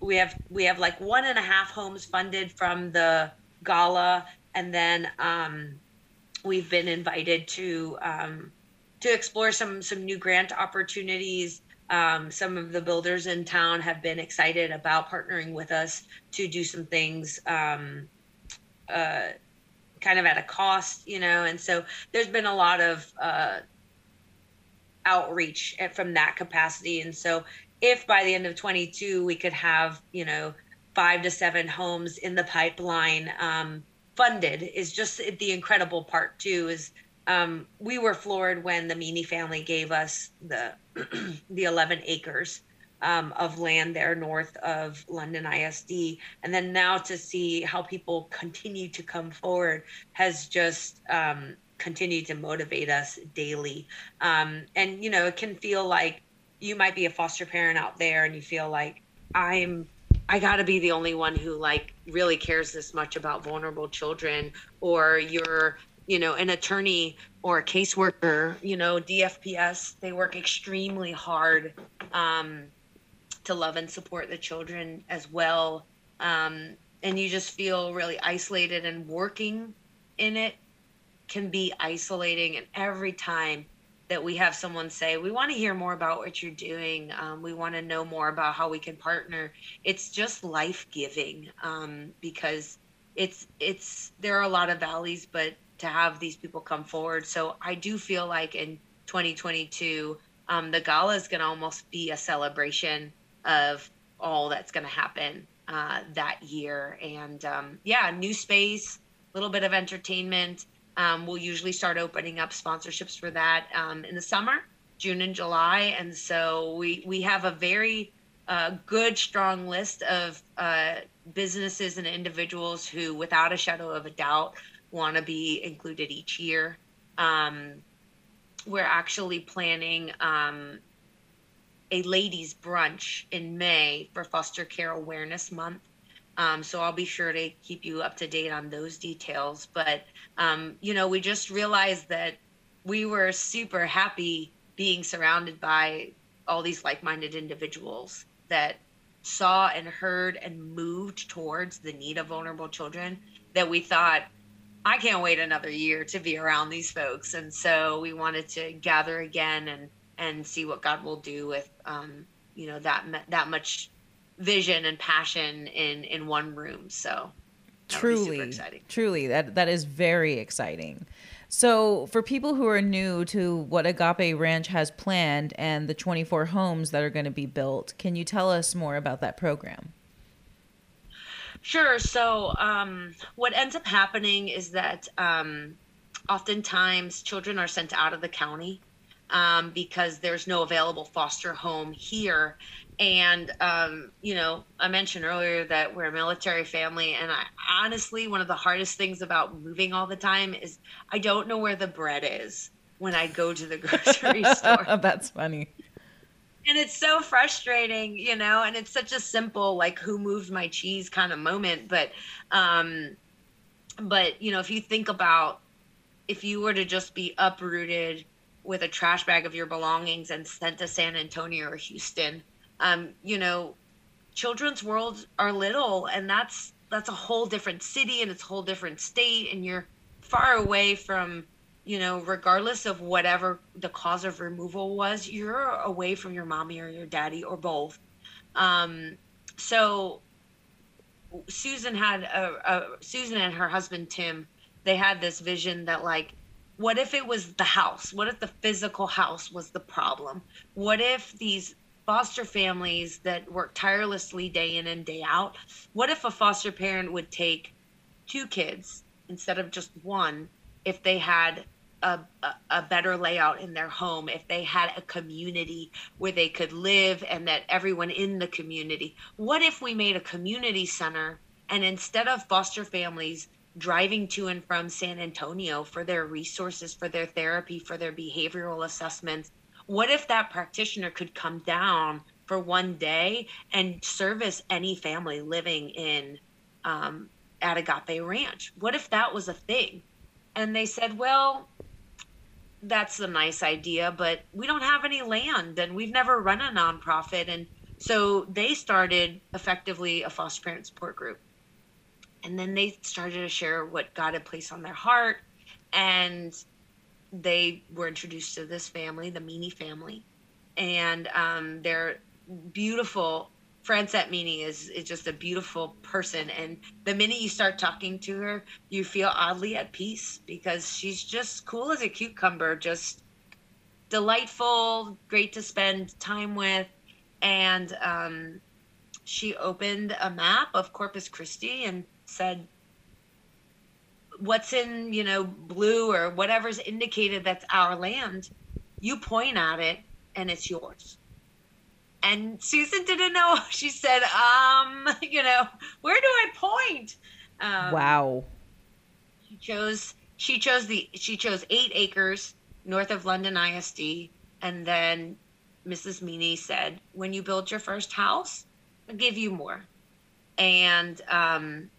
we have we have like one and a half homes funded from the gala, and then um, we've been invited to to explore some some new grant opportunities. Um, some of the builders in town have been excited about partnering with us to do some things. Uh, kind of at a cost, you know, and so there's been a lot of uh, outreach from that capacity. And so if by the end of 22 we could have, you know, five to seven homes in the pipeline um, funded is just the incredible part too is um, we were floored when the Meany family gave us the the 11 acres um, of land there north of London ISD, and then now to see how people continue to come forward has just um, continue to motivate us daily. Um, and, you know, it can feel like you might be a foster parent out there and you feel like I'm I got to be the only one who like really cares this much about vulnerable children or you're you know an attorney or a caseworker you know DFPS they work extremely hard um, to love and support the children as well um, and you just feel really isolated and working in it can be isolating. And every time that we have someone say, We want to hear more about what you're doing, um, we want to know more about how we can partner, it's just life giving um, because it's, it's, there are a lot of valleys, but to have these people come forward. So I do feel like in 2022, um, the gala is going to almost be a celebration of all that's going to happen uh, that year. And um, yeah, new space, a little bit of entertainment, um, we'll usually start opening up sponsorships for that um, in the summer, June and July, and so we we have a very uh, good, strong list of uh, businesses and individuals who, without a shadow of a doubt, want to be included each year. Um, we're actually planning um, a ladies' brunch in May for Foster Care Awareness Month. Um, so I'll be sure to keep you up to date on those details. But, um, you know, we just realized that we were super happy being surrounded by all these like minded individuals that saw and heard and moved towards the need of vulnerable children that we thought, I can't wait another year to be around these folks. And so we wanted to gather again and, and see what God will do with, um, you know, that, that much vision and passion in in one room. So truly, truly, that that is very exciting. So, for people who are new to what Agape Ranch has planned and the 24 homes that are going to be built, can you tell us more about that program? Sure. So, um, what ends up happening is that um, oftentimes children are sent out of the county um, because there's no available foster home here. And, um, you know, I mentioned earlier that we're a military family. And I honestly, one of the hardest things about moving all the time is I don't know where the bread is when I go to the grocery store. That's funny. And it's so frustrating, you know, and it's such a simple, like, who moved my cheese kind of moment. But, um, but, you know, if you think about if you were to just be uprooted with a trash bag of your belongings and sent to San Antonio or Houston, um, you know, children's worlds are little, and that's that's a whole different city and it's a whole different state, and you're far away from, you know, regardless of whatever the cause of removal was, you're away from your mommy or your daddy or both. Um, so Susan had a, a Susan and her husband Tim, they had this vision that like what if it was the house? What if the physical house was the problem? What if these foster families that work tirelessly day in and day out, what if a foster parent would take two kids instead of just one if they had a, a, better layout in their home, if they had a community where they could live and that everyone in the community. What if we made a community center and instead of foster families driving to and from San Antonio for their resources, for their therapy, for their behavioral assessments. What if that practitioner could come down for one day and service any family living in um, at Agape Ranch? What if that was a thing? And they said, well, that's a nice idea, but we don't have any land and we've never run a nonprofit. And so they started effectively a foster parent support group and then they started to share what God had placed on their heart, and they were introduced to this family, the Meany family, and um, they're beautiful. Francette Meany is is just a beautiful person, and the minute you start talking to her, you feel oddly at peace because she's just cool as a cucumber, just delightful, great to spend time with, and um, she opened a map of Corpus Christi and said what's in you know blue or whatever's indicated that's our land you point at it and it's yours and susan didn't know. She said um you know where do i point? Um, wow. she chose she chose the she chose eight acres north of london isd and then mrs meany said when you build your first house i'll give you more. And um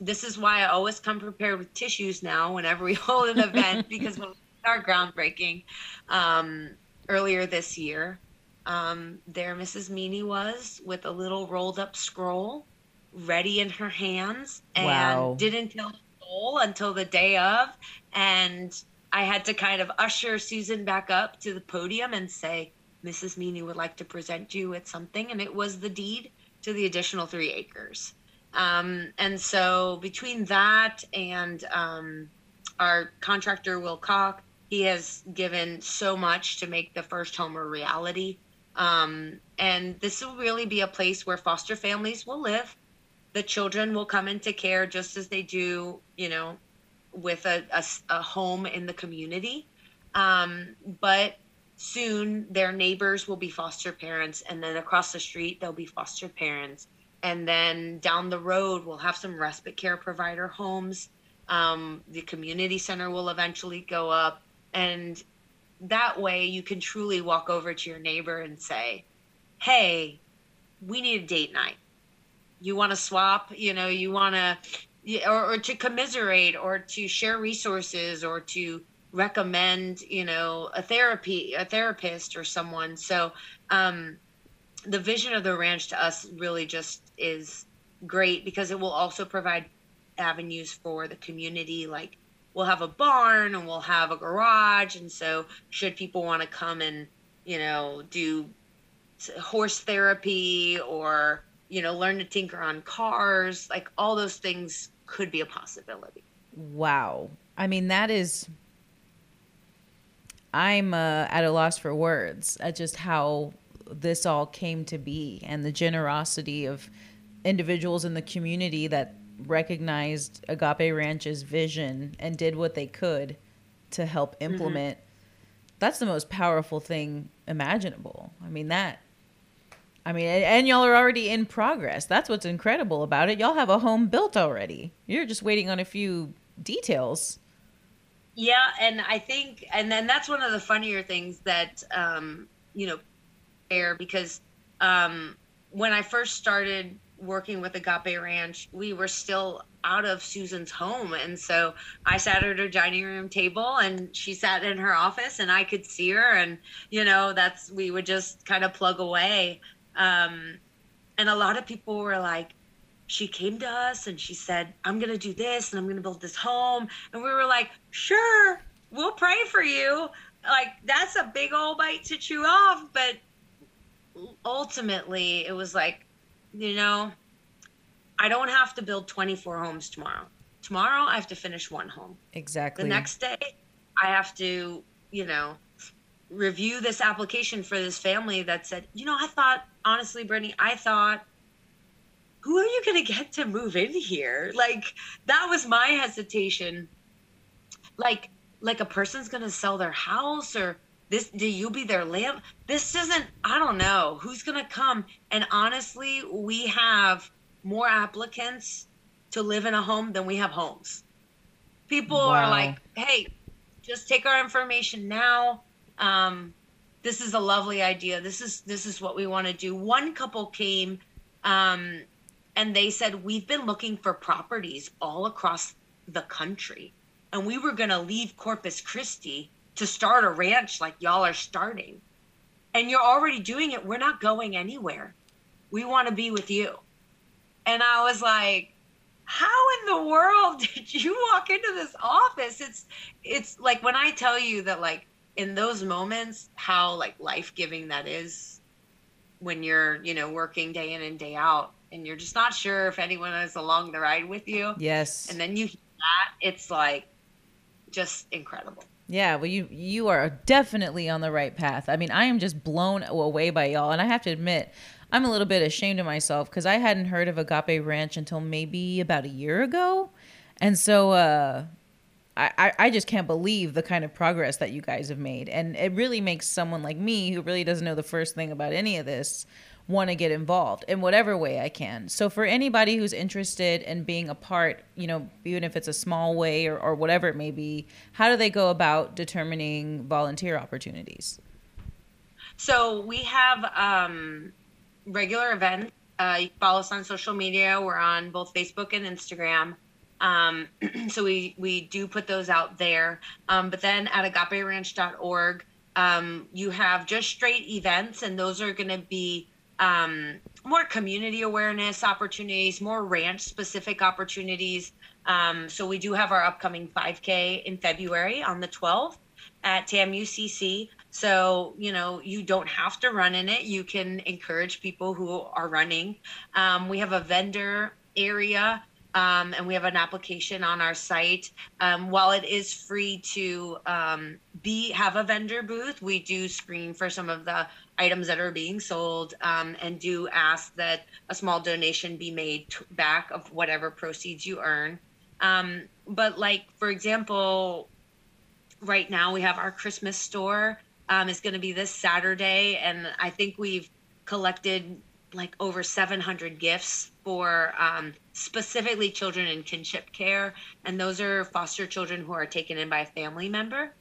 this is why I always come prepared with tissues now whenever we hold an event because when we our groundbreaking um, earlier this year, um, there Mrs. Meany was with a little rolled up scroll ready in her hands and wow. didn't tell soul until the day of. And I had to kind of usher Susan back up to the podium and say, Mrs. Meany would like to present you with something. And it was the deed to the additional three acres. Um, and so between that and um, our contractor, Will Cock, he has given so much to make the first home a reality. Um, and this will really be a place where foster families will live. The children will come into care just as they do, you know, with a, a, a home in the community. Um, but soon their neighbors will be foster parents, and then across the street, they'll be foster parents and then down the road we'll have some respite care provider homes um, the community center will eventually go up and that way you can truly walk over to your neighbor and say hey we need a date night. You want to swap? You know you want to or, or to commiserate or to share resources or to recommend you know a therapy a therapist or someone. So um, the vision of the ranch to us really just is great because it will also provide avenues for the community like we'll have a barn and we'll have a garage and so should people want to come and you know do horse therapy or you know learn to tinker on cars like all those things could be a possibility. Wow. I mean that is I'm uh, at a loss for words at just how this all came to be and the generosity of individuals in the community that recognized Agape Ranch's vision and did what they could to help mm-hmm. implement. Mm-hmm. That's the most powerful thing imaginable. I mean that I mean, and y'all are already in progress. That's what's incredible about it. Y'all have a home built already. You're just waiting on a few details. Yeah, and I think, and then that's one of the funnier things that, um, you know, air because um, when I first started working with Agape Ranch, we were still out of Susan's home. And so I sat at her dining room table and she sat in her office and I could see her. And, you know, that's, we would just kind of plug away. Um, and a lot of people were like, she came to us and she said, I'm going to do this and I'm going to build this home. And we were like, sure, we'll pray for you. Like, that's a big old bite to chew off. But ultimately, it was like, you know, I don't have to build 24 homes tomorrow. Tomorrow, I have to finish one home. Exactly. The next day, I have to, you know, review this application for this family that said, you know, I thought, honestly, Brittany, I thought, who are you going to get to move in here? Like, that was my hesitation. Like, like a person's going to sell their house or this do you be their lamp? This isn't i don't know who's going to come? And honestly we have more applicants to live in a home than we have homes. People wow. are like hey just take our information now. Um, this is a lovely idea. This is this is what we want to do. One couple came um, and they said we've been looking for properties all across the country and we were going to leave corpus christi to start a ranch like y'all are starting. And you're already doing it. We're not going anywhere. We want to be with you. And i was like how in the world did you walk into this office? It's it's like when i tell you that like in those moments how like life-giving that is when you're you know working day in and day out and you're just not sure if anyone is along the ride with you. Yes. And then you that it's like just incredible yeah, well, you you are definitely on the right path. I mean, I am just blown away by y'all, and I have to admit, I'm a little bit ashamed of myself because I hadn't heard of Agape Ranch until maybe about a year ago, and so uh, I I just can't believe the kind of progress that you guys have made, and it really makes someone like me who really doesn't know the first thing about any of this want to get involved in whatever way I can. So for anybody who's interested in being a part, you know, even if it's a small way or, or whatever it may be, how do they go about determining volunteer opportunities? So we have um, regular events. Uh, you follow us on social media. We're on both Facebook and Instagram. Um, so we we do put those out there. Um, but then at agaperanch.org, um, you have just straight events, and those are going to be um, more community awareness opportunities, more ranch specific opportunities. Um, so we do have our upcoming 5K in February on the 12th at TAMUCC. So, you know, you don't have to run in it. You can encourage people who are running. Um, we have a vendor area um, and we have an application on our site. Um, while it is free to um, be have a vendor booth, we do screen for some of the items that are being sold um, and do ask that a small donation be made t- back of whatever proceeds you earn. Um, but like for example, right now we have our Christmas store um, is going to be this Saturday, and I think we've collected like over 700 gifts for um, specifically children in kinship care, and those are foster children who are taken in by a family member.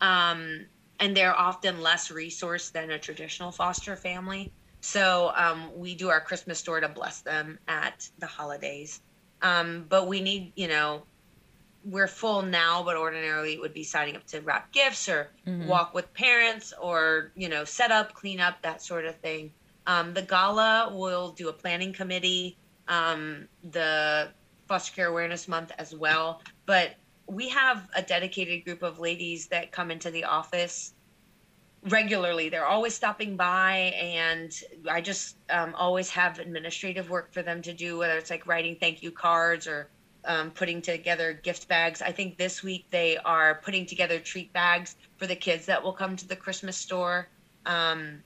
Um, and they're often less resourced than a traditional foster family. So um, we do our Christmas store to bless them at the holidays. Um, but we need, you know, we're full now, but ordinarily it would be signing up to wrap gifts or mm-hmm. walk with parents or, you know, set up, clean up, that sort of thing. Um, the gala will do a planning committee, um, the foster care awareness month as well. But we have a dedicated group of ladies that come into the office regularly. They're always stopping by, and I just um, always have administrative work for them to do, whether it's like writing thank you cards or um, putting together gift bags. I think this week they are putting together treat bags for the kids that will come to the Christmas store. Um,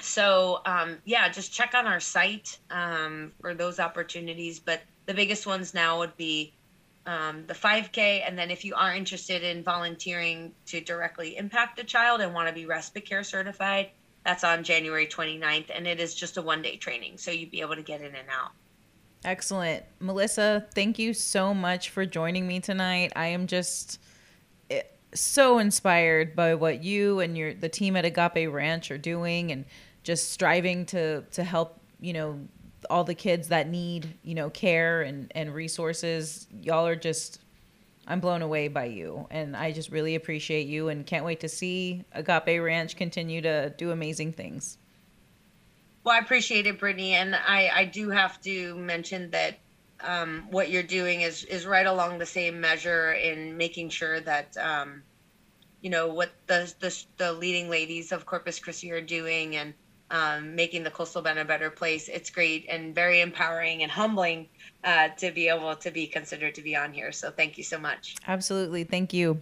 so um, yeah, just check on our site um, for those opportunities. But the biggest ones now would be um, the 5K, and then if you are interested in volunteering to directly impact a child and want to be respite care certified, that's on January 29th, and it is just a one day training, so you'd be able to get in and out. Excellent. Melissa, thank you so much for joining me tonight. I am just eh, so inspired by what you and your the team at Agape Ranch are doing and just striving to to help, you know, all the kids that need, you know, care and and resources. Y'all are just I'm blown away by you and I just really appreciate you and can't wait to see Agape Ranch continue to do amazing things. Well, I appreciate it, Brittany, and I I do have to mention that um, what you're doing is is right along the same measure in making sure that um, you know what the, the the leading ladies of Corpus Christi are doing and um, making the coastal bend a better place. It's great and very empowering and humbling uh, to be able to be considered to be on here. So thank you so much. Absolutely, thank you.